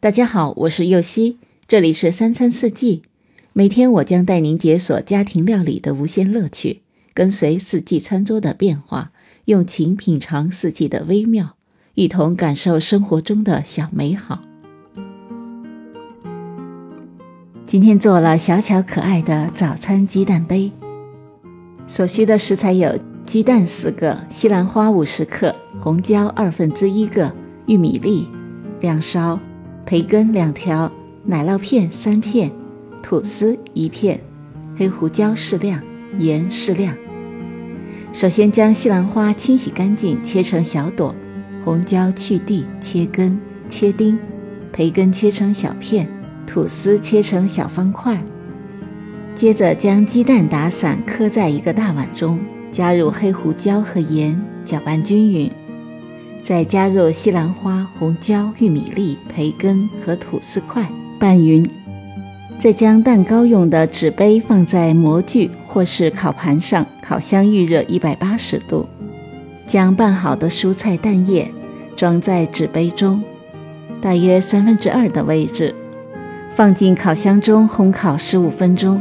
大家好，我是右希，这里是三餐四季。每天我将带您解锁家庭料理的无限乐趣，跟随四季餐桌的变化，用情品尝四季的微妙，一同感受生活中的小美好。今天做了小巧可爱的早餐鸡蛋杯，所需的食材有鸡蛋四个、西兰花五十克、红椒二分之一个、玉米粒两勺。培根两条，奶酪片三片，吐司一片，黑胡椒适量，盐适量。首先将西兰花清洗干净，切成小朵；红椒去蒂，切根、切丁；培根切成小片，吐司切成小方块。接着将鸡蛋打散，磕在一个大碗中，加入黑胡椒和盐，搅拌均匀。再加入西兰花、红椒、玉米粒、培根和吐司块，拌匀。再将蛋糕用的纸杯放在模具或是烤盘上，烤箱预热一百八十度。将拌好的蔬菜蛋液装在纸杯中，大约三分之二的位置，放进烤箱中烘烤十五分钟。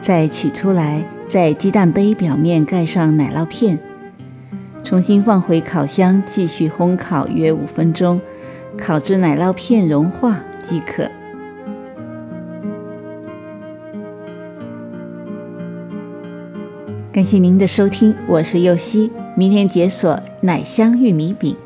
再取出来，在鸡蛋杯表面盖上奶酪片。重新放回烤箱，继续烘烤约五分钟，烤至奶酪片融化即可。感谢您的收听，我是右希，明天解锁奶香玉米饼。